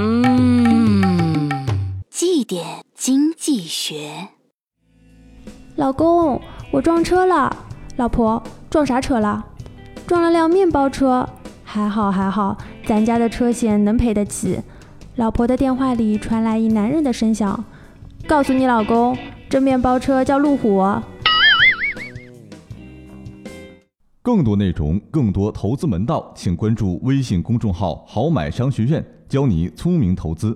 嗯。绩点经济学。老公我撞车了。老婆撞啥车了？撞了辆面包车。还好还好咱家的车险能赔得起。老婆的电话里传来一男人的声响。告诉你老公这面包车叫路虎。更多内容，更多投资门道，请关注微信公众号“好买商学院”，教你聪明投资。